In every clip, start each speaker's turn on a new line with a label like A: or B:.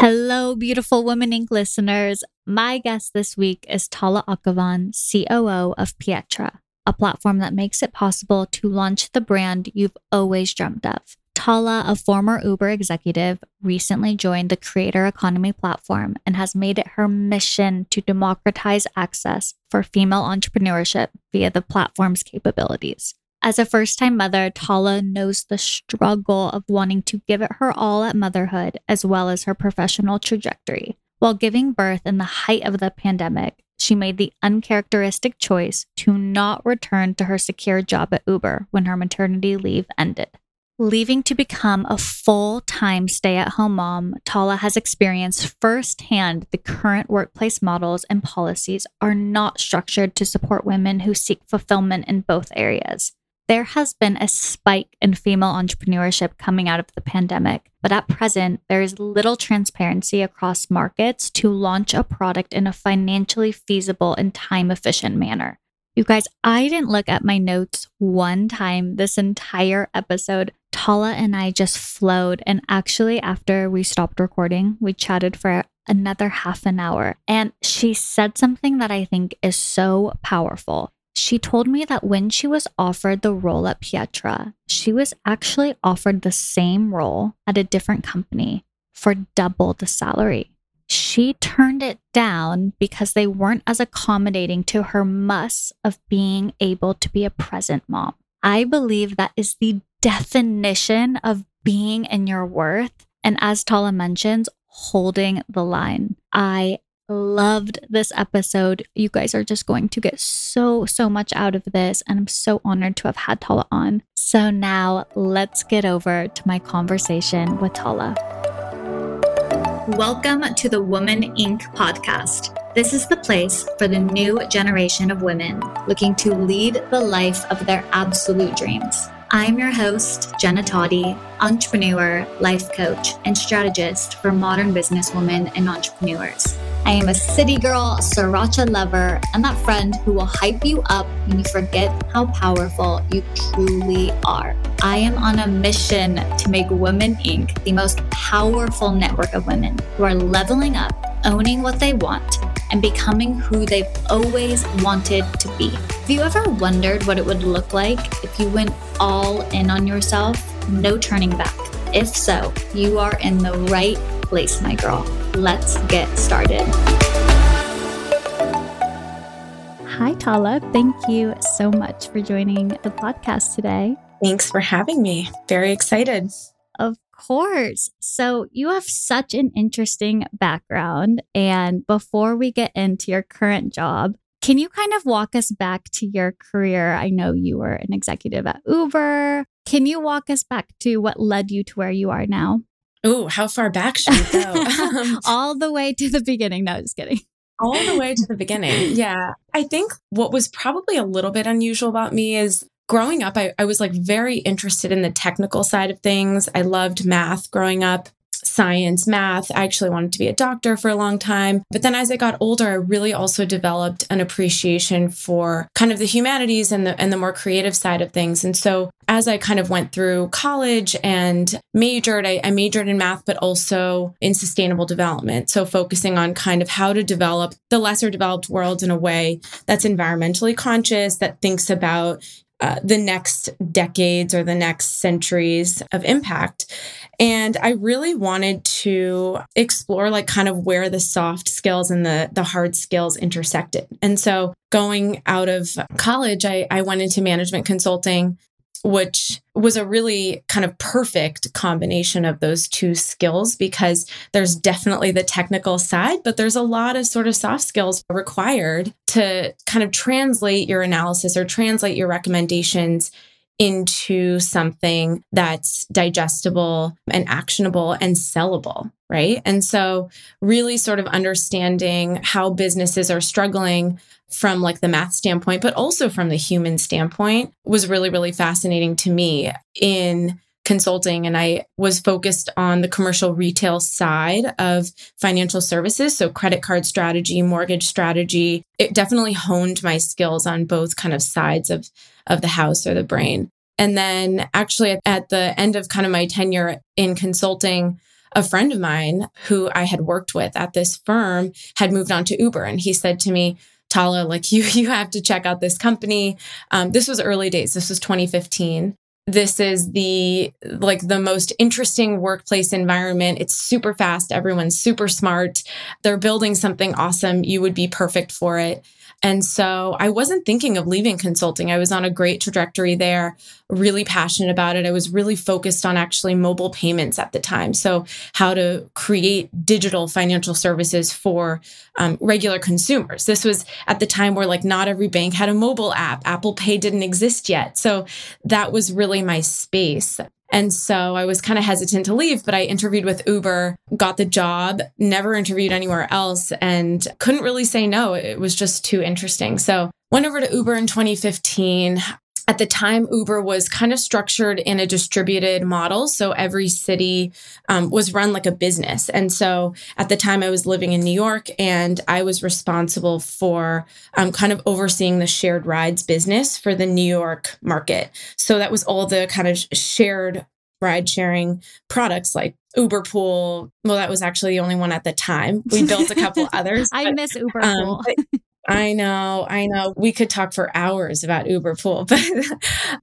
A: Hello, beautiful Women Inc. listeners. My guest this week is Tala Akhavan, COO of Pietra, a platform that makes it possible to launch the brand you've always dreamed of. Tala, a former Uber executive, recently joined the creator economy platform and has made it her mission to democratize access for female entrepreneurship via the platform's capabilities. As a first time mother, Tala knows the struggle of wanting to give it her all at motherhood as well as her professional trajectory. While giving birth in the height of the pandemic, she made the uncharacteristic choice to not return to her secure job at Uber when her maternity leave ended. Leaving to become a full time stay at home mom, Tala has experienced firsthand the current workplace models and policies are not structured to support women who seek fulfillment in both areas. There has been a spike in female entrepreneurship coming out of the pandemic, but at present, there is little transparency across markets to launch a product in a financially feasible and time efficient manner. You guys, I didn't look at my notes one time this entire episode. Tala and I just flowed. And actually, after we stopped recording, we chatted for another half an hour. And she said something that I think is so powerful she told me that when she was offered the role at Pietra, she was actually offered the same role at a different company for double the salary. She turned it down because they weren't as accommodating to her must of being able to be a present mom. I believe that is the definition of being in your worth. And as Tala mentions, holding the line. I loved this episode. You guys are just going to get so, so much out of this. And I'm so honored to have had Tala on. So now let's get over to my conversation with Tala. Welcome to the Woman Inc. podcast. This is the place for the new generation of women looking to lead the life of their absolute dreams. I'm your host, Jenna Toddy, entrepreneur, life coach, and strategist for modern businesswomen and entrepreneurs. I am a city girl, sriracha lover, and that friend who will hype you up when you forget how powerful you truly are. I am on a mission to make Women Inc. the most powerful network of women who are leveling up, owning what they want, and becoming who they've always wanted to be. Have you ever wondered what it would look like if you went all in on yourself? No turning back. If so, you are in the right place, my girl. Let's get started. Hi, Tala. Thank you so much for joining the podcast today.
B: Thanks for having me. Very excited.
A: Of course. So, you have such an interesting background. And before we get into your current job, can you kind of walk us back to your career? I know you were an executive at Uber. Can you walk us back to what led you to where you are now?
B: Oh, how far back should we go?
A: All the way to the beginning. No, just kidding.
B: All the way to the beginning. Yeah. I think what was probably a little bit unusual about me is growing up, I, I was like very interested in the technical side of things. I loved math growing up science, math. I actually wanted to be a doctor for a long time. But then as I got older, I really also developed an appreciation for kind of the humanities and the and the more creative side of things. And so as I kind of went through college and majored, I, I majored in math, but also in sustainable development. So focusing on kind of how to develop the lesser developed world in a way that's environmentally conscious, that thinks about uh, the next decades or the next centuries of impact. And I really wanted to explore like kind of where the soft skills and the the hard skills intersected. And so going out of college, I, I went into management consulting which was a really kind of perfect combination of those two skills because there's definitely the technical side, but there's a lot of sort of soft skills required to kind of translate your analysis or translate your recommendations into something that's digestible and actionable and sellable, right? And so, really sort of understanding how businesses are struggling from like the math standpoint, but also from the human standpoint was really, really fascinating to me in consulting. And I was focused on the commercial retail side of financial services. So credit card strategy, mortgage strategy. It definitely honed my skills on both kind of sides of, of the house or the brain. And then actually at the end of kind of my tenure in consulting, a friend of mine who I had worked with at this firm had moved on to Uber. And he said to me, Tala, like you, you have to check out this company. Um, this was early days. This was 2015 this is the like the most interesting workplace environment it's super fast everyone's super smart they're building something awesome you would be perfect for it and so I wasn't thinking of leaving consulting. I was on a great trajectory there, really passionate about it. I was really focused on actually mobile payments at the time. So, how to create digital financial services for um, regular consumers. This was at the time where like not every bank had a mobile app, Apple Pay didn't exist yet. So, that was really my space. And so I was kind of hesitant to leave, but I interviewed with Uber, got the job, never interviewed anywhere else, and couldn't really say no. It was just too interesting. So went over to Uber in 2015 at the time, Uber was kind of structured in a distributed model. So every city um, was run like a business. And so at the time, I was living in New York and I was responsible for um, kind of overseeing the shared rides business for the New York market. So that was all the kind of shared ride sharing products like Uber Pool. Well, that was actually the only one at the time. We built a couple others.
A: I miss Uber um, Pool.
B: I know, I know. We could talk for hours about Uber Pool, but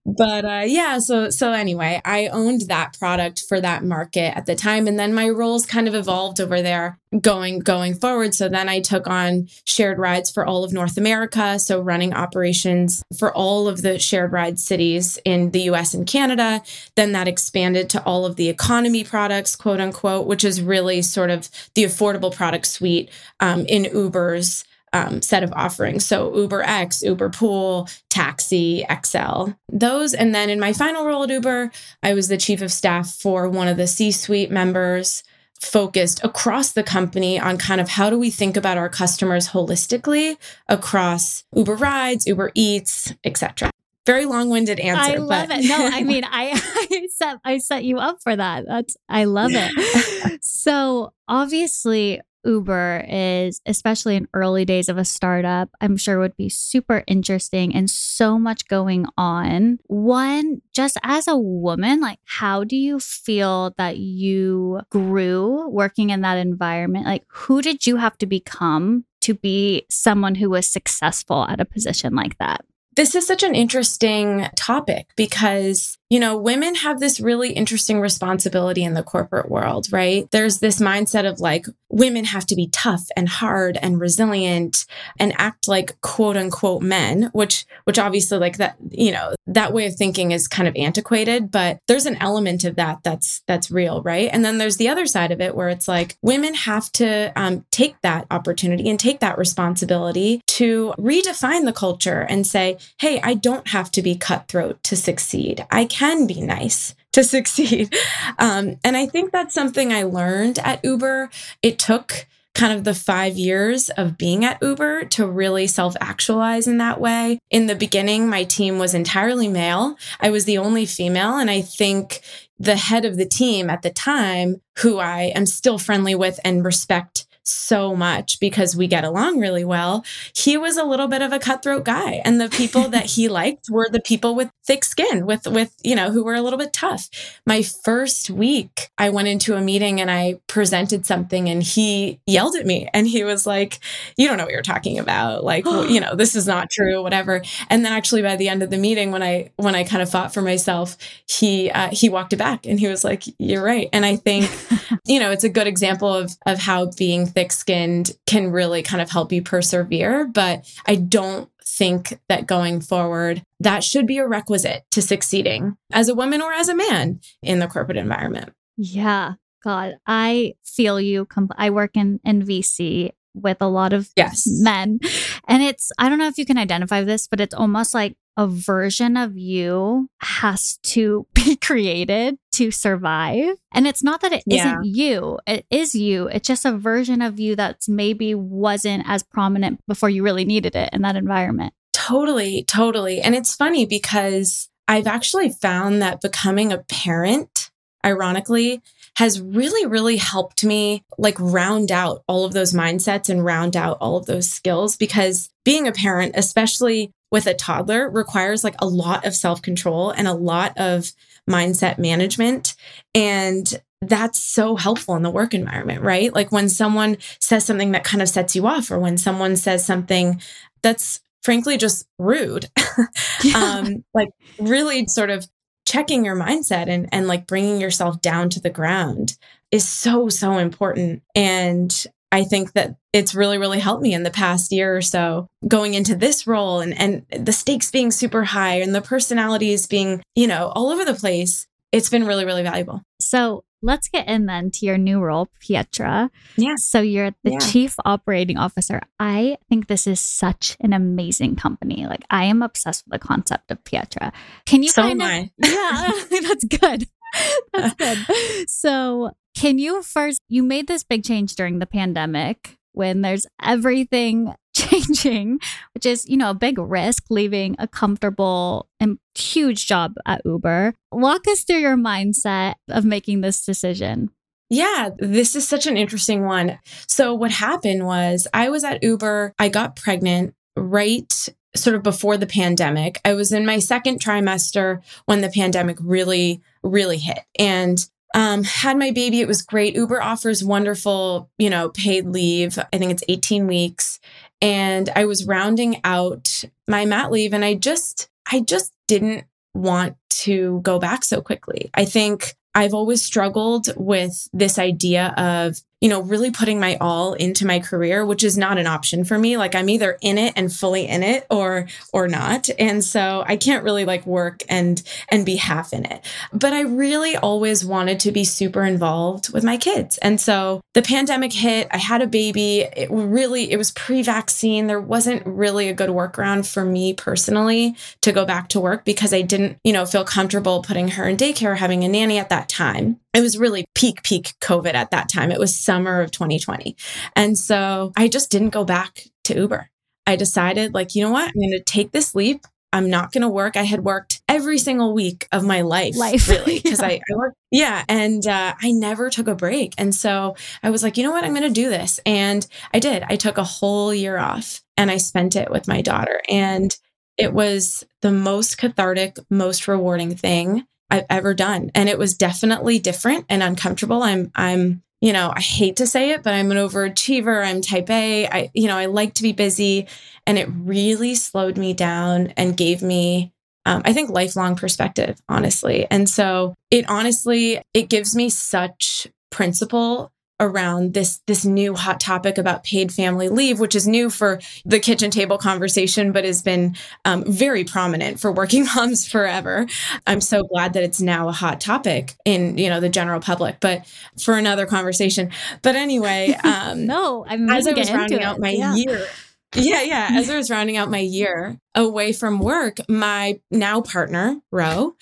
B: but uh, yeah. So so anyway, I owned that product for that market at the time, and then my roles kind of evolved over there going going forward. So then I took on shared rides for all of North America, so running operations for all of the shared ride cities in the U.S. and Canada. Then that expanded to all of the economy products, quote unquote, which is really sort of the affordable product suite um, in Uber's um, set of offerings. So Uber X, Uber Pool, Taxi, XL, those. And then in my final role at Uber, I was the chief of staff for one of the C suite members focused across the company on kind of how do we think about our customers holistically across Uber Rides, Uber Eats, etc. Very long-winded answer.
A: I love but... it. No, I mean, I, I set I set you up for that. That's I love it. so obviously, Uber is, especially in early days of a startup, I'm sure would be super interesting and so much going on. One, just as a woman, like how do you feel that you grew working in that environment? Like who did you have to become to be someone who was successful at a position like that?
B: This is such an interesting topic because you know, women have this really interesting responsibility in the corporate world, right? There's this mindset of like women have to be tough and hard and resilient and act like quote unquote men, which which obviously like that, you know, that way of thinking is kind of antiquated, but there's an element of that that's that's real, right? And then there's the other side of it where it's like women have to um, take that opportunity and take that responsibility to redefine the culture and say, hey, I don't have to be cutthroat to succeed. I can be nice to succeed. Um, and I think that's something I learned at Uber. It took kind of the five years of being at Uber to really self actualize in that way. In the beginning, my team was entirely male. I was the only female. And I think the head of the team at the time, who I am still friendly with and respect so much because we get along really well. He was a little bit of a cutthroat guy and the people that he liked were the people with thick skin with with you know who were a little bit tough. My first week I went into a meeting and I presented something and he yelled at me and he was like you don't know what you're talking about like you know this is not true whatever. And then actually by the end of the meeting when I when I kind of fought for myself he uh, he walked it back and he was like you're right. And I think you know it's a good example of of how being thick skinned can really kind of help you persevere. But I don't think that going forward, that should be a requisite to succeeding as a woman or as a man in the corporate environment.
A: Yeah. God, I feel you. I work in, in VC with a lot of
B: yes.
A: men. And it's, I don't know if you can identify this, but it's almost like a version of you has to be created to survive. And it's not that it yeah. not you, it is you. It's just a version of you that's maybe wasn't as prominent before you really needed it in that environment.
B: Totally, totally. And it's funny because I've actually found that becoming a parent, ironically, has really, really helped me like round out all of those mindsets and round out all of those skills because being a parent, especially with a toddler, requires like a lot of self control and a lot of mindset management. And that's so helpful in the work environment, right? Like when someone says something that kind of sets you off, or when someone says something that's frankly just rude, yeah. um, like really sort of checking your mindset and, and like bringing yourself down to the ground is so, so important. And I think that it's really, really helped me in the past year or so going into this role and, and the stakes being super high and the personalities being, you know, all over the place. It's been really, really valuable.
A: So let's get in then to your new role, Pietra.
B: Yeah.
A: So you're the yeah. chief operating officer. I think this is such an amazing company. Like I am obsessed with the concept of Pietra. Can you
B: so
A: kind
B: of,
A: Yeah, that's good. That's good. So can you first you made this big change during the pandemic when there's everything changing, which is, you know, a big risk leaving a comfortable and huge job at Uber. Walk us through your mindset of making this decision.
B: Yeah, this is such an interesting one. So, what happened was I was at Uber, I got pregnant right sort of before the pandemic. I was in my second trimester when the pandemic really, really hit. And um, had my baby. It was great. Uber offers wonderful, you know, paid leave. I think it's 18 weeks. And I was rounding out my mat leave and I just, I just didn't want to go back so quickly. I think I've always struggled with this idea of you know, really putting my all into my career, which is not an option for me. Like I'm either in it and fully in it or or not. And so I can't really like work and and be half in it. But I really always wanted to be super involved with my kids. And so the pandemic hit, I had a baby. It really it was pre-vaccine. There wasn't really a good workaround for me personally to go back to work because I didn't, you know, feel comfortable putting her in daycare having a nanny at that time it was really peak, peak COVID at that time. It was summer of 2020. And so I just didn't go back to Uber. I decided, like, you know what? I'm going to take this leap. I'm not going to work. I had worked every single week of my life,
A: life.
B: really, because yeah. I, I, worked. Yeah. And uh, I never took a break. And so I was like, you know what? I'm going to do this. And I did. I took a whole year off and I spent it with my daughter. And it was the most cathartic, most rewarding thing I've ever done. And it was definitely different and uncomfortable. I'm, I'm, you know, I hate to say it, but I'm an overachiever. I'm type A. I, you know, I like to be busy. And it really slowed me down and gave me, um, I think, lifelong perspective, honestly. And so it honestly, it gives me such principle around this this new hot topic about paid family leave, which is new for the kitchen table conversation, but has been um, very prominent for working moms forever. I'm so glad that it's now a hot topic in you know the general public, but for another conversation. But anyway, um,
A: no, I'm
B: as I was rounding out my yeah. year. Yeah, yeah. As I was rounding out my year away from work, my now partner, Ro,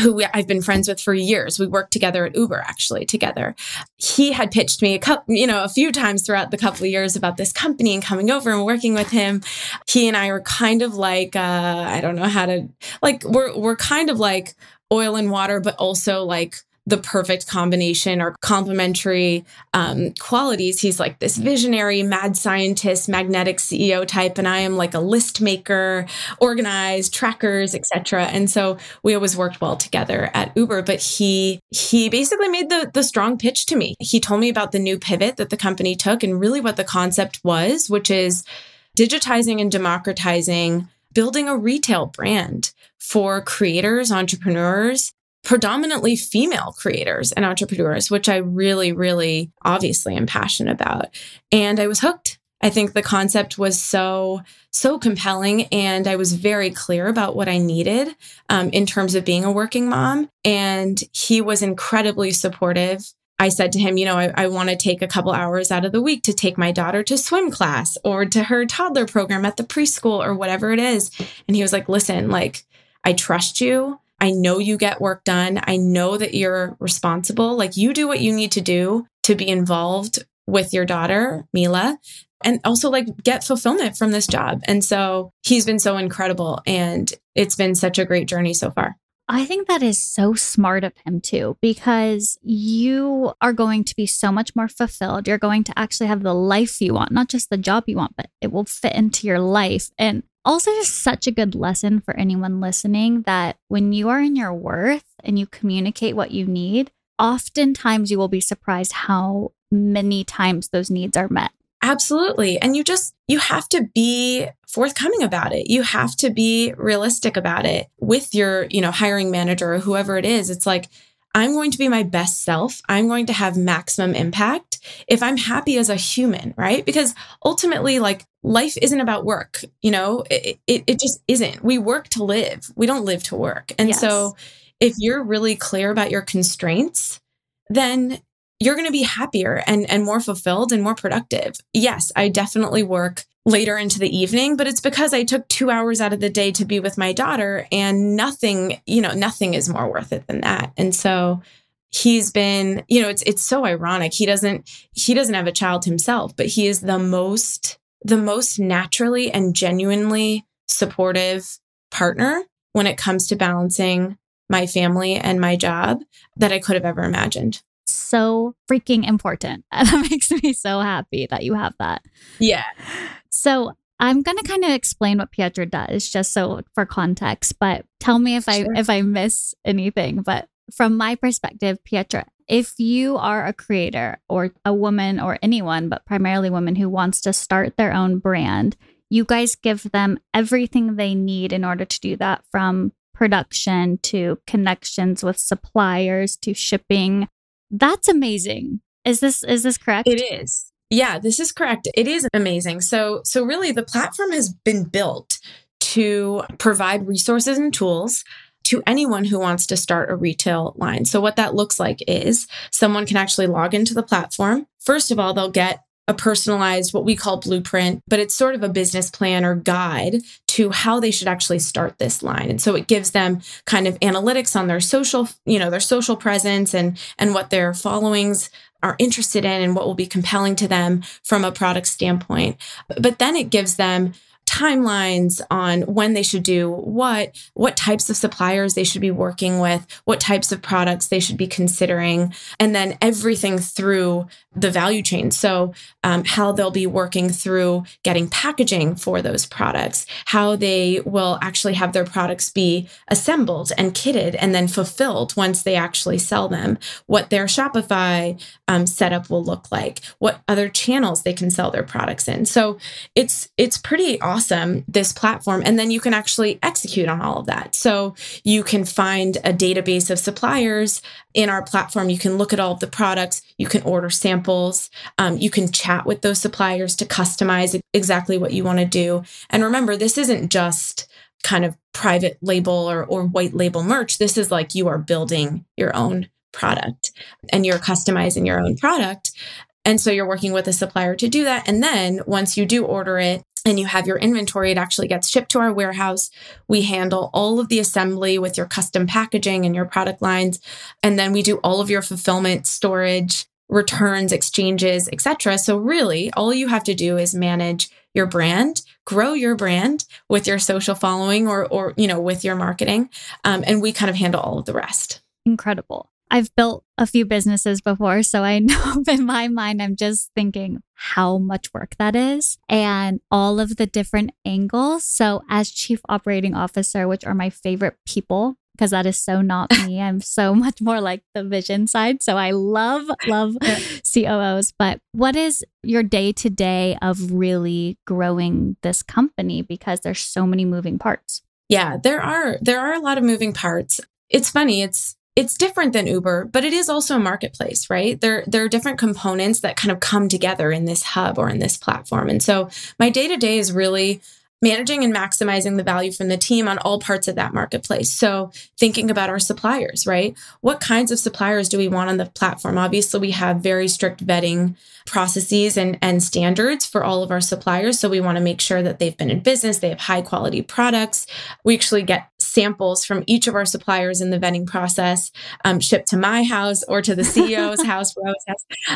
B: who I've been friends with for years. We worked together at Uber actually together. He had pitched me a couple, you know, a few times throughout the couple of years about this company and coming over and working with him. He and I were kind of like, uh, I don't know how to, like, we're, we're kind of like oil and water, but also like the perfect combination or complementary um, qualities. He's like this visionary, mad scientist, magnetic CEO type, and I am like a list maker, organized, trackers, etc. And so we always worked well together at Uber. But he he basically made the the strong pitch to me. He told me about the new pivot that the company took and really what the concept was, which is digitizing and democratizing building a retail brand for creators, entrepreneurs, predominantly female creators and entrepreneurs, which I really, really obviously am passionate about. And I was hooked. I think the concept was so, so compelling. And I was very clear about what I needed um, in terms of being a working mom. And he was incredibly supportive. I said to him, you know, I, I want to take a couple hours out of the week to take my daughter to swim class or to her toddler program at the preschool or whatever it is. And he was like, listen, like, I trust you. I know you get work done. I know that you're responsible. Like you do what you need to do to be involved with your daughter, Mila, and also like get fulfillment from this job. And so he's been so incredible and it's been such a great journey so far.
A: I think that is so smart of him too, because you are going to be so much more fulfilled. You're going to actually have the life you want, not just the job you want, but it will fit into your life. And also just such a good lesson for anyone listening that when you are in your worth and you communicate what you need, oftentimes you will be surprised how many times those needs are met.
B: Absolutely. And you just, you have to be forthcoming about it. You have to be realistic about it with your, you know, hiring manager or whoever it is. It's like, I'm going to be my best self. I'm going to have maximum impact if I'm happy as a human, right? Because ultimately, like life isn't about work, you know, it, it, it just isn't. We work to live, we don't live to work. And yes. so if you're really clear about your constraints, then you're going to be happier and, and more fulfilled and more productive. Yes, I definitely work later into the evening, but it's because I took two hours out of the day to be with my daughter and nothing, you know, nothing is more worth it than that. And so he's been, you know, it's, it's so ironic. He doesn't, he doesn't have a child himself, but he is the most, the most naturally and genuinely supportive partner when it comes to balancing my family and my job that I could have ever imagined
A: so freaking important. And that makes me so happy that you have that.
B: Yeah.
A: So I'm going to kind of explain what Pietra does just so for context, but tell me if sure. I if I miss anything, but from my perspective, Pietra, if you are a creator or a woman or anyone, but primarily women who wants to start their own brand, you guys give them everything they need in order to do that from production to connections with suppliers to shipping that's amazing. Is this is this correct?
B: It is. Yeah, this is correct. It is amazing. So so really the platform has been built to provide resources and tools to anyone who wants to start a retail line. So what that looks like is someone can actually log into the platform. First of all, they'll get a personalized, what we call blueprint, but it's sort of a business plan or guide to how they should actually start this line. And so it gives them kind of analytics on their social, you know, their social presence and and what their followings are interested in and what will be compelling to them from a product standpoint. But then it gives them timelines on when they should do what, what types of suppliers they should be working with, what types of products they should be considering, and then everything through the value chain. So, um, how they'll be working through getting packaging for those products, how they will actually have their products be assembled and kitted and then fulfilled once they actually sell them, what their Shopify um, setup will look like, what other channels they can sell their products in. So, it's it's pretty awesome this platform, and then you can actually execute on all of that. So you can find a database of suppliers in our platform. You can look at all of the products. You can order samples samples. Um, you can chat with those suppliers to customize exactly what you want to do. And remember, this isn't just kind of private label or, or white label merch. This is like you are building your own product and you're customizing your own product. And so you're working with a supplier to do that. And then once you do order it, and you have your inventory, it actually gets shipped to our warehouse. We handle all of the assembly with your custom packaging and your product lines. And then we do all of your fulfillment, storage, returns, exchanges, etc. So really, all you have to do is manage your brand, grow your brand with your social following or or you know with your marketing, um, and we kind of handle all of the rest.
A: Incredible. I've built a few businesses before, so I know in my mind, I'm just thinking how much work that is and all of the different angles. So, as chief operating officer, which are my favorite people because that is so not me. I'm so much more like the vision side. So I love, love COOs. But what is your day to day of really growing this company? Because there's so many moving parts.
B: Yeah, there are there are a lot of moving parts. It's funny, it's it's different than Uber, but it is also a marketplace, right? There, there are different components that kind of come together in this hub or in this platform. And so my day to day is really managing and maximizing the value from the team on all parts of that marketplace. So, thinking about our suppliers, right? What kinds of suppliers do we want on the platform? Obviously, we have very strict vetting processes and, and standards for all of our suppliers. So, we want to make sure that they've been in business, they have high quality products. We actually get samples from each of our suppliers in the vetting process um, shipped to my house or to the CEO's house,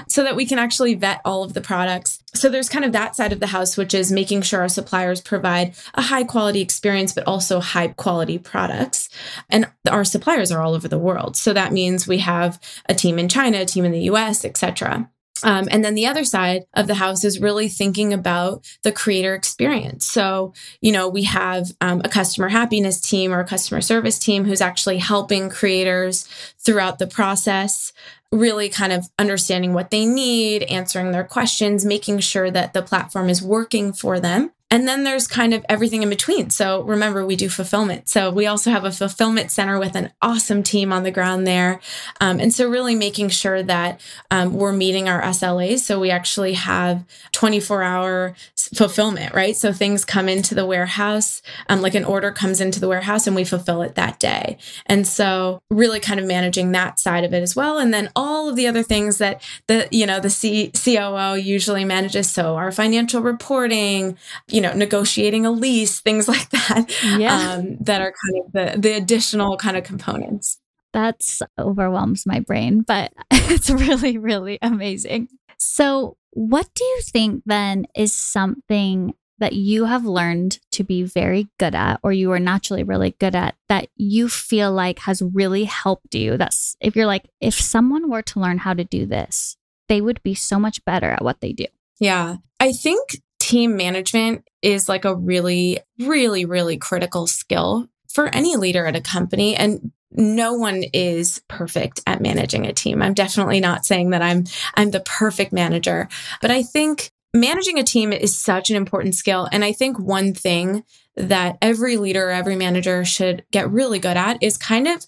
B: so that we can actually vet all of the products. So, there's kind of that side of the house, which is making sure our suppliers provide provide a high quality experience, but also high quality products. And our suppliers are all over the world. So that means we have a team in China, a team in the US, etc. Um, and then the other side of the house is really thinking about the creator experience. So, you know, we have um, a customer happiness team or a customer service team who's actually helping creators throughout the process really kind of understanding what they need, answering their questions, making sure that the platform is working for them. And then there's kind of everything in between. So remember, we do fulfillment. So we also have a fulfillment center with an awesome team on the ground there. Um, and so really making sure that um, we're meeting our SLAs. So we actually have 24 hour fulfillment, right? So things come into the warehouse, um, like an order comes into the warehouse and we fulfill it that day. And so really kind of managing that side of it as well. And then all of the other things that the, you know, the C- COO usually manages. So our financial reporting, you know, negotiating a lease, things like that, yeah. um, that are kind of the, the additional kind of components.
A: That's overwhelms my brain, but it's really, really amazing. So, what do you think then is something that you have learned to be very good at, or you are naturally really good at, that you feel like has really helped you? That's if you're like, if someone were to learn how to do this, they would be so much better at what they do.
B: Yeah. I think team management is like a really, really, really critical skill for any leader at a company. And no one is perfect at managing a team. I'm definitely not saying that I'm I'm the perfect manager, but I think managing a team is such an important skill and I think one thing that every leader, every manager should get really good at is kind of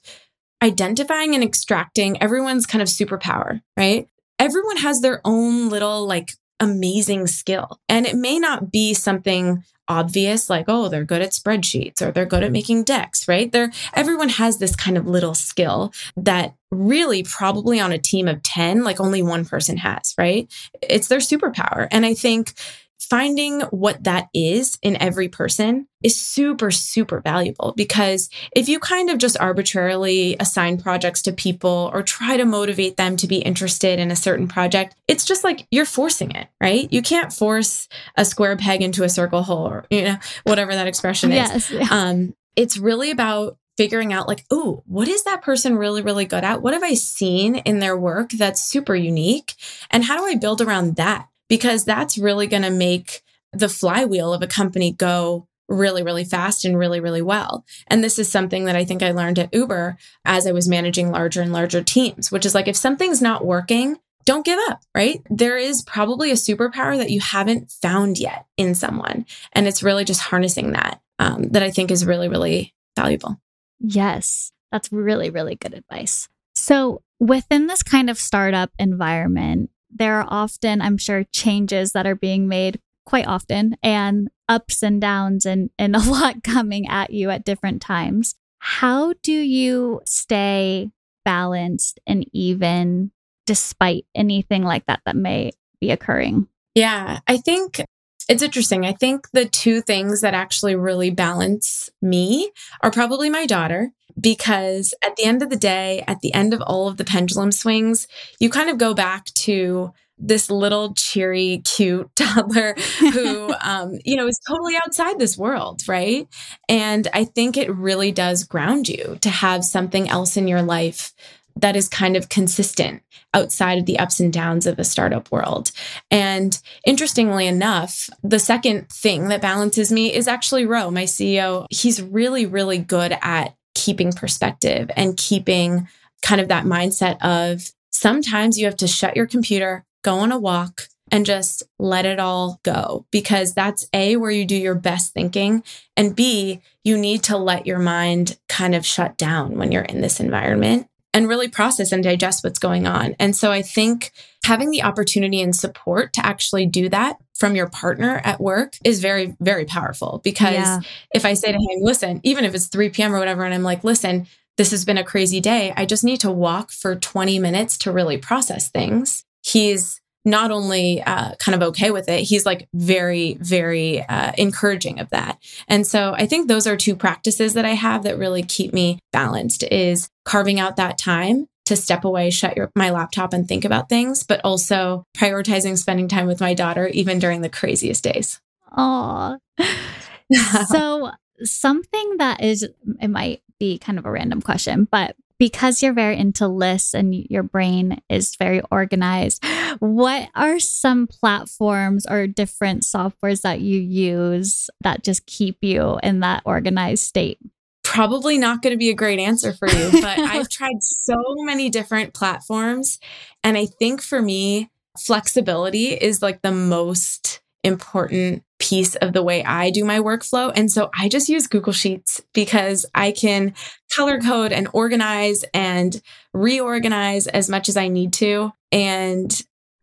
B: identifying and extracting everyone's kind of superpower, right? Everyone has their own little like amazing skill. And it may not be something obvious like oh they're good at spreadsheets or they're good at making decks right? There everyone has this kind of little skill that really probably on a team of 10 like only one person has right? It's their superpower. And i think finding what that is in every person is super, super valuable because if you kind of just arbitrarily assign projects to people or try to motivate them to be interested in a certain project, it's just like you're forcing it, right? You can't force a square peg into a circle hole or, you know, whatever that expression is. Yes. Um, it's really about figuring out like, oh, what is that person really, really good at? What have I seen in their work that's super unique? And how do I build around that? Because that's really going to make the flywheel of a company go really, really fast and really, really well. And this is something that I think I learned at Uber as I was managing larger and larger teams, which is like if something's not working, don't give up, right? There is probably a superpower that you haven't found yet in someone. And it's really just harnessing that um, that I think is really, really valuable.
A: Yes, that's really, really good advice. So, within this kind of startup environment, there are often, I'm sure, changes that are being made quite often and ups and downs and, and a lot coming at you at different times. How do you stay balanced and even despite anything like that that may be occurring?
B: Yeah, I think it's interesting. I think the two things that actually really balance me are probably my daughter, because at the end of the day, at the end of all of the pendulum swings, you kind of go back to this little cheery, cute toddler who, um, you know, is totally outside this world, right? And I think it really does ground you to have something else in your life that is kind of consistent outside of the ups and downs of the startup world. And interestingly enough, the second thing that balances me is actually Ro, my CEO. He's really, really good at keeping perspective and keeping kind of that mindset of sometimes you have to shut your computer, go on a walk, and just let it all go because that's A, where you do your best thinking. And B, you need to let your mind kind of shut down when you're in this environment and really process and digest what's going on. And so I think having the opportunity and support to actually do that from your partner at work is very, very powerful. Because yeah. if I say to him, listen, even if it's 3 p.m. or whatever, and I'm like, listen, this has been a crazy day, I just need to walk for 20 minutes to really process things. He's not only uh, kind of okay with it, he's like very, very uh, encouraging of that. And so I think those are two practices that I have that really keep me balanced is carving out that time to step away, shut your, my laptop and think about things, but also prioritizing spending time with my daughter even during the craziest days.
A: Oh. so something that is it might be kind of a random question, but because you're very into lists and your brain is very organized, what are some platforms or different softwares that you use that just keep you in that organized state?
B: probably not going to be a great answer for you, but I've tried so many different platforms. And I think for me, flexibility is like the most important piece of the way I do my workflow. And so I just use Google Sheets because I can color code and organize and reorganize as much as I need to. And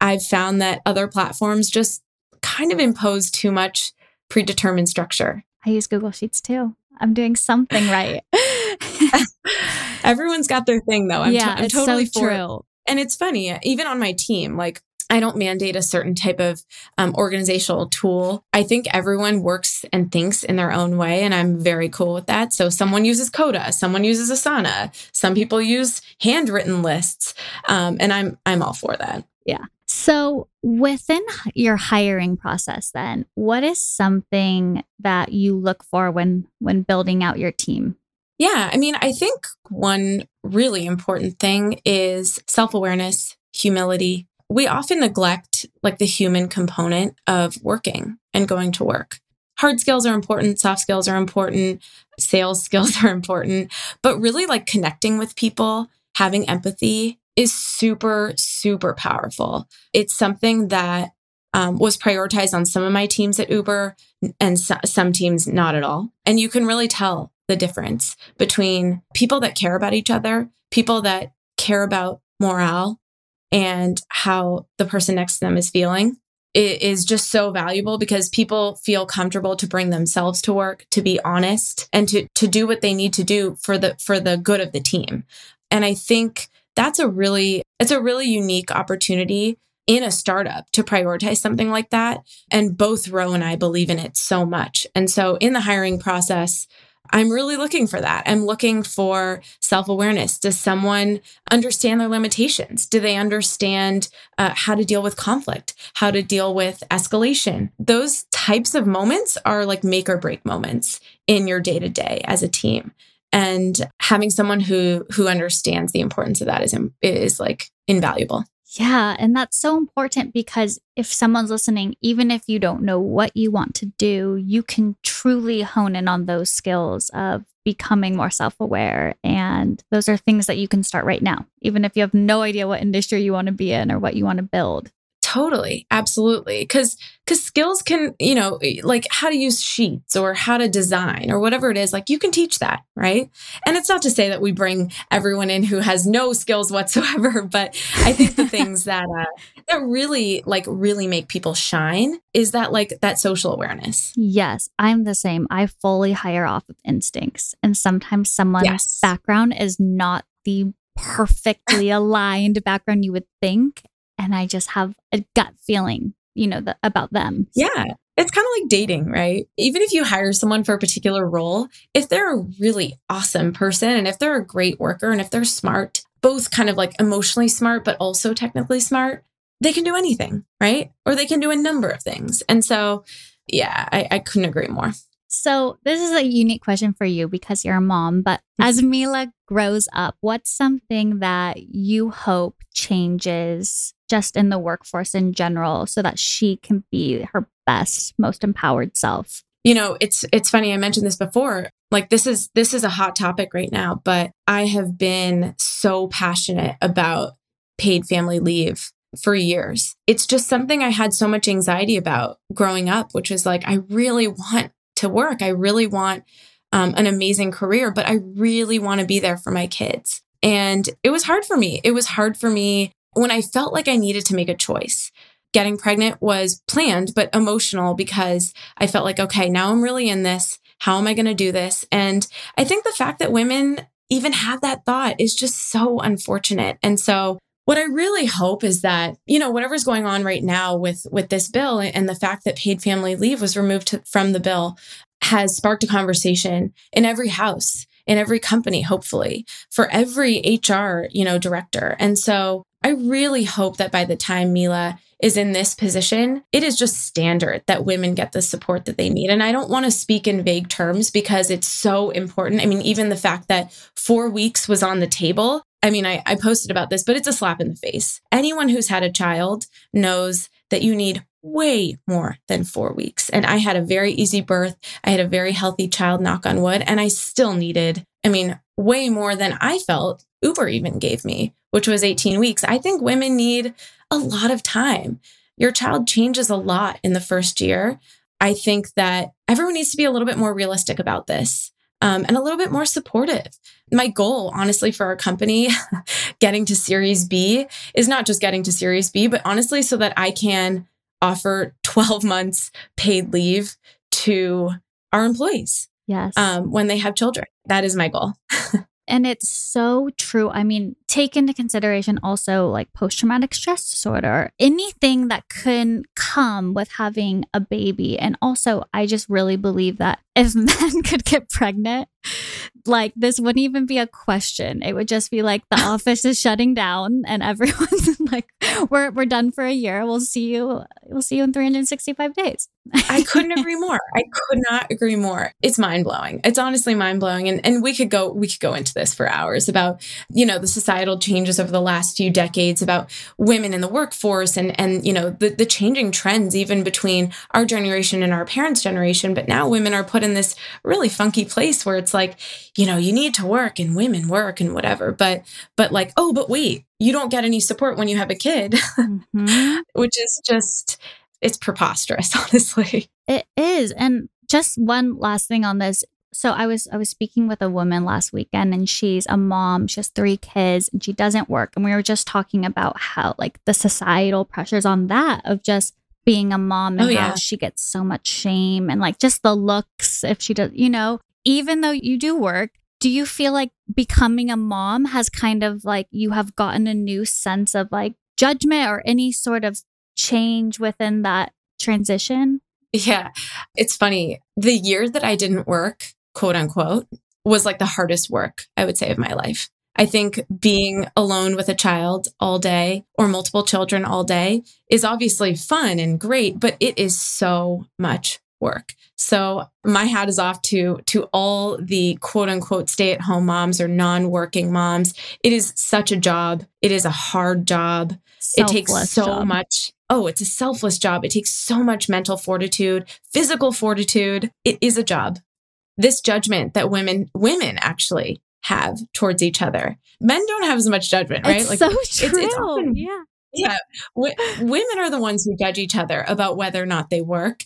B: I've found that other platforms just kind of impose too much predetermined structure.
A: I use Google Sheets too. I'm doing something right.
B: Everyone's got their thing though. I'm,
A: yeah,
B: to- I'm totally
A: so
B: for
A: true.
B: And it's funny, even on my team, like I don't mandate a certain type of um, organizational tool. I think everyone works and thinks in their own way, and I'm very cool with that. So, someone uses Coda, someone uses Asana, some people use handwritten lists, um, and I'm I'm all for that.
A: Yeah. So, within your hiring process then, what is something that you look for when when building out your team?
B: Yeah, I mean, I think one really important thing is self awareness, humility. We often neglect like the human component of working and going to work. Hard skills are important, soft skills are important, sales skills are important, but really like connecting with people, having empathy is super, super powerful. It's something that um, was prioritized on some of my teams at Uber and so- some teams not at all. And you can really tell the difference between people that care about each other, people that care about morale and how the person next to them is feeling. It is just so valuable because people feel comfortable to bring themselves to work, to be honest, and to to do what they need to do for the for the good of the team. And I think that's a really it's a really unique opportunity in a startup to prioritize something like that. And both Ro and I believe in it so much. And so in the hiring process, I'm really looking for that. I'm looking for self awareness. Does someone understand their limitations? Do they understand uh, how to deal with conflict, how to deal with escalation? Those types of moments are like make or break moments in your day to day as a team. And having someone who who understands the importance of that is is like invaluable.
A: Yeah, and that's so important because if someone's listening, even if you don't know what you want to do, you can truly hone in on those skills of becoming more self aware. And those are things that you can start right now, even if you have no idea what industry you want to be in or what you want to build.
B: Totally, absolutely. Because because skills can, you know, like how to use sheets or how to design or whatever it is, like you can teach that, right? And it's not to say that we bring everyone in who has no skills whatsoever, but I think the things that uh, that really like really make people shine is that like that social awareness.
A: Yes, I'm the same. I fully hire off of instincts, and sometimes someone's
B: Yes.
A: background is not the perfectly aligned background you would think, and I just have a gut feeling, you know, the, about them.
B: Yeah. It's kind of like dating, right? Even if you hire someone for a particular role, if they're a really awesome person and if they're a great worker and if they're smart, both kind of like emotionally smart, but also technically smart, they can do anything, right? Or they can do a number of things. And so, yeah, I, I couldn't agree more.
A: So, this is a unique question for you because you're a mom, but mm-hmm. as Mila grows up, what's something that you hope changes just in the workforce in general so that she can be her best, most empowered self?
B: you know it's it's funny i mentioned this before like this is this is a hot topic right now but i have been so passionate about paid family leave for years. It's just something i had so much anxiety about growing up which is like i really want to work. I really want um, an amazing career but i really want to be there for my kids. And it was hard for me. It was hard for me when i felt like i needed to make a choice getting pregnant was planned but emotional because I felt like, okay, now I'm really in this. How am I going to do this? And I think the fact that women even have that thought is just so unfortunate. And so what I really hope is that, you know, whatever's going on right now with with this bill and the fact that paid family leave was removed to, from the bill has sparked a conversation in every house, in every company, hopefully, for every HR, you know, director. And so I really hope that by the time Mila is in this position, it is just standard that women get the support that they need. And I don't want to speak in vague terms because it's so important. I mean, even the fact that four weeks was on the table. I mean, I, I posted about this, but it's a slap in the face. Anyone who's had a child knows that you need way more than four weeks. And I had a very easy birth. I had a very healthy child, knock on wood. And I still needed, I mean, way more than I felt Uber even gave me, which was 18 weeks. I think women need a lot of time. Your child changes a lot in the first year. I think that everyone needs to be a little bit more realistic about this um, and a little bit more supportive. My goal, honestly, for our company, getting to Series B, is not just getting to Series B, but honestly, so that I can offer 12 months paid leave to our employees.
A: Yes.
B: Um, when they have children. That is my goal.
A: And it's so true. I mean, take into consideration also like post traumatic stress disorder, anything that can come with having a baby. And also, I just really believe that if men could get pregnant, like this wouldn't even be a question. It would just be like the office is shutting down and everyone's like, we're, we're done for a year. We'll see you. We'll see you in 365 days.
B: I couldn't agree more. I could not agree more. It's mind blowing. It's honestly mind blowing. And, and we could go, we could go into this for hours about, you know, the societal changes over the last few decades about women in the workforce and, and, you know, the, the changing trends even between our generation and our parents' generation. But now women are put in this really funky place where it's like, you know, you need to work and women work and whatever. But, but like, oh, but wait, you don't get any support when you have a kid, mm-hmm. which is just, it's preposterous, honestly.
A: It is. And just one last thing on this. So I was I was speaking with a woman last weekend and she's a mom, she has three kids and she doesn't work. And we were just talking about how like the societal pressures on that of just being a mom oh, and oh, yeah. how she gets so much shame and like just the looks if she does, you know, even though you do work, do you feel like becoming a mom has kind of like you have gotten a new sense of like judgment or any sort of change within that transition?
B: Yeah. It's funny. The year that I didn't work, quote unquote, was like the hardest work, I would say, of my life. I think being alone with a child all day or multiple children all day is obviously fun and great, but it is so much work. So my hat is off to to all the quote unquote stay at home moms or non-working moms. It is such a job. It is a hard job. Selfless it takes so job. much. Oh, it's a selfless job. It takes so much mental fortitude, physical fortitude. It is a job. This judgment that women women actually have towards each other. Men don't have as much judgment, right?
A: It's like so true. It's, it's often,
B: yeah. Yeah. W- women are the ones who judge each other about whether or not they work.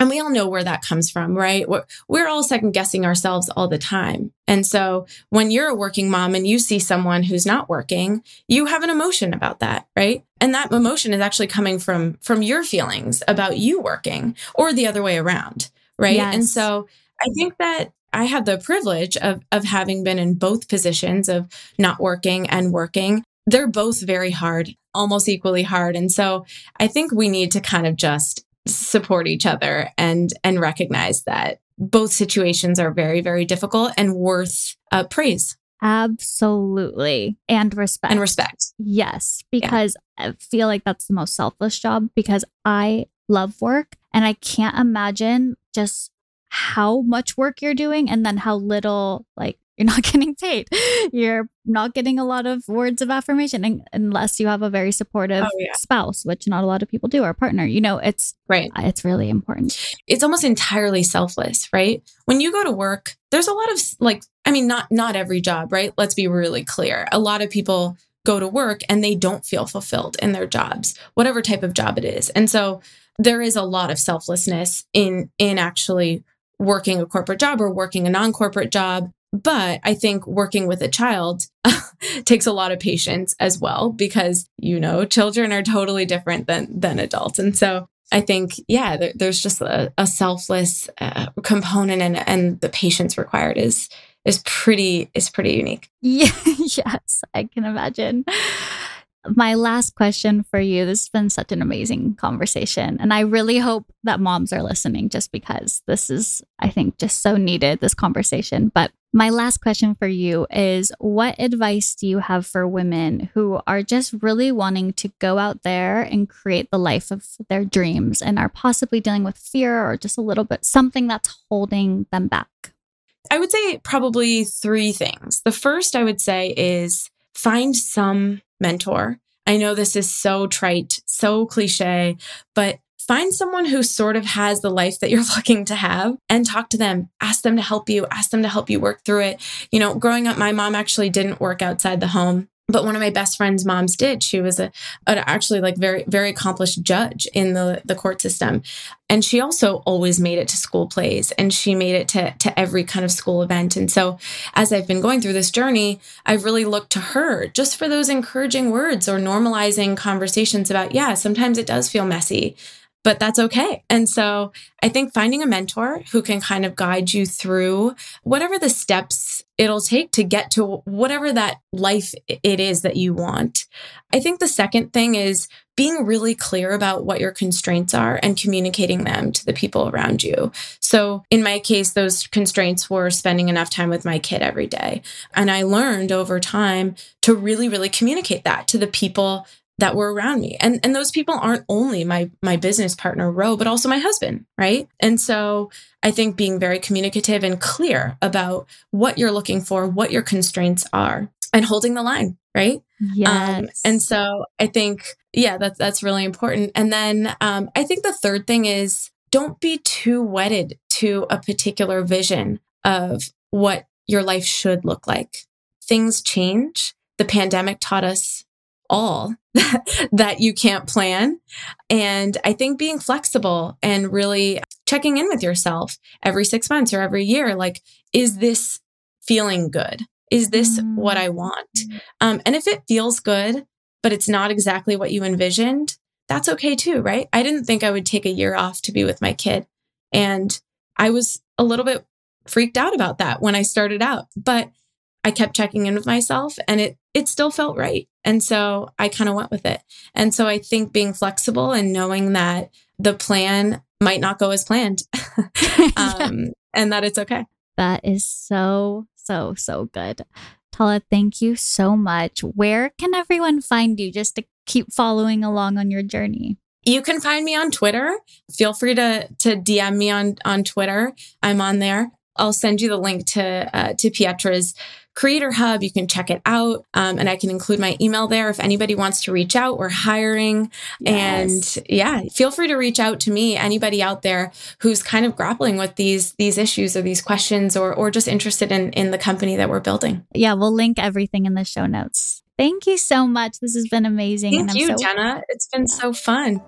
B: And we all know where that comes from, right? We're, we're all second guessing ourselves all the time. And so when you're a working mom and you see someone who's not working, you have an emotion about that, right? And that emotion is actually coming from from your feelings about you working or the other way around, right? Yes. And so I think that I had the privilege of of having been in both positions of not working and working. They're both very hard, almost equally hard. And so I think we need to kind of just support each other and and recognize that both situations are very very difficult and worth uh, praise.
A: Absolutely. And respect.
B: And respect.
A: Yes, because yeah. I feel like that's the most selfless job because I love work and I can't imagine just how much work you're doing and then how little like you're not getting paid. You're not getting a lot of words of affirmation unless you have a very supportive oh, yeah. spouse, which not a lot of people do, or partner. You know, it's
B: right.
A: Uh, it's really important.
B: It's almost entirely selfless, right? When you go to work, there's a lot of like, I mean, not not every job, right? Let's be really clear. A lot of people go to work and they don't feel fulfilled in their jobs, whatever type of job it is. And so there is a lot of selflessness in in actually working a corporate job or working a non corporate job. But I think working with a child takes a lot of patience as well because, you know, children are totally different than, than adults. And so I think, yeah, there, there's just a, a selfless uh, component and, and the patience required is, is pretty, is pretty unique.
A: Yeah, yes, I can imagine my last question for you this has been such an amazing conversation. And I really hope that moms are listening just because this is, I think, just so needed, this conversation. But my last question for you is what advice do you have for women who are just really wanting to go out there and create the life of their dreams and are possibly dealing with fear or just a little bit something that's holding them back?
B: I would say probably three things. The first I would say is find some mentor. I know this is so trite, so cliche, but find someone who sort of has the life that you're looking to have and talk to them. Ask them to help you, ask them to help you work through it. You know, growing up, my mom actually didn't work outside the home but one of my best friend's moms did she was a, an actually like very very accomplished judge in the the court system. And she also always made it to school plays and she made it to to every kind of school event. And so as i've been going through this journey i've really looked to her just for those encouraging words or normalizing conversations about yeah sometimes it does feel messy but that's okay. And so I think finding a mentor who can kind of guide you through whatever the steps it'll take to get to whatever that life it is that you want. I think the second thing is being really clear about what your constraints are and communicating them to the people around you. So, in my case, those constraints were spending enough time with my kid every day. And I learned over time to really, really communicate that to the people that were around me. And and those people aren't only my my business partner Ro, but also my husband, right? And so I think being very communicative and clear about what you're looking for, what your constraints are, and holding the line, right?
A: Yes. Um,
B: and so I think yeah, that's that's really important. And then um, I think the third thing is don't be too wedded to a particular vision of what your life should look like. Things change. The pandemic taught us all that you can't plan. And I think being flexible and really checking in with yourself every six months or every year like, is this feeling good? Is this what I want? Mm. Um, and if it feels good, but it's not exactly what you envisioned, that's okay too, right? I didn't think I would take a year off to be with my kid. And I was a little bit freaked out about that when I started out, but I kept checking in with myself and it it still felt right. And so I kind of went with it. And so I think being flexible and knowing that the plan might not go as planned um, and that it's okay.
A: That is so, so, so good. Tala, thank you so much. Where can everyone find you just to keep following along on your journey?
B: You can find me on Twitter. Feel free to to DM me on on Twitter. I'm on there. I'll send you the link to uh, to Pietra's Creator Hub. You can check it out. Um, and I can include my email there if anybody wants to reach out. We're hiring. Yes. And yeah, feel free to reach out to me, anybody out there who's kind of grappling with these these issues or these questions or or just interested in in the company that we're building.
A: Yeah, we'll link everything in the show notes. Thank you so much. This has been amazing.
B: Thank you, so- Jenna. It's been so fun.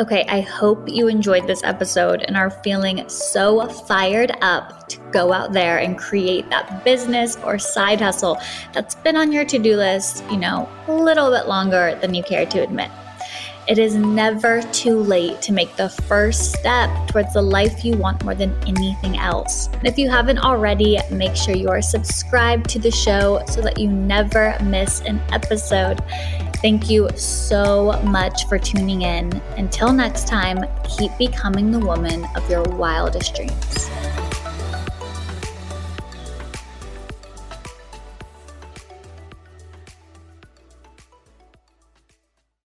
A: Okay, I hope you enjoyed this episode and are feeling so fired up to go out there and create that business or side hustle that's been on your to do list, you know, a little bit longer than you care to admit. It is never too late to make the first step towards the life you want more than anything else. And if you haven't already, make sure you are subscribed to the show so that you never miss an episode. Thank you so much for tuning in. Until next time, keep becoming the woman of your wildest dreams.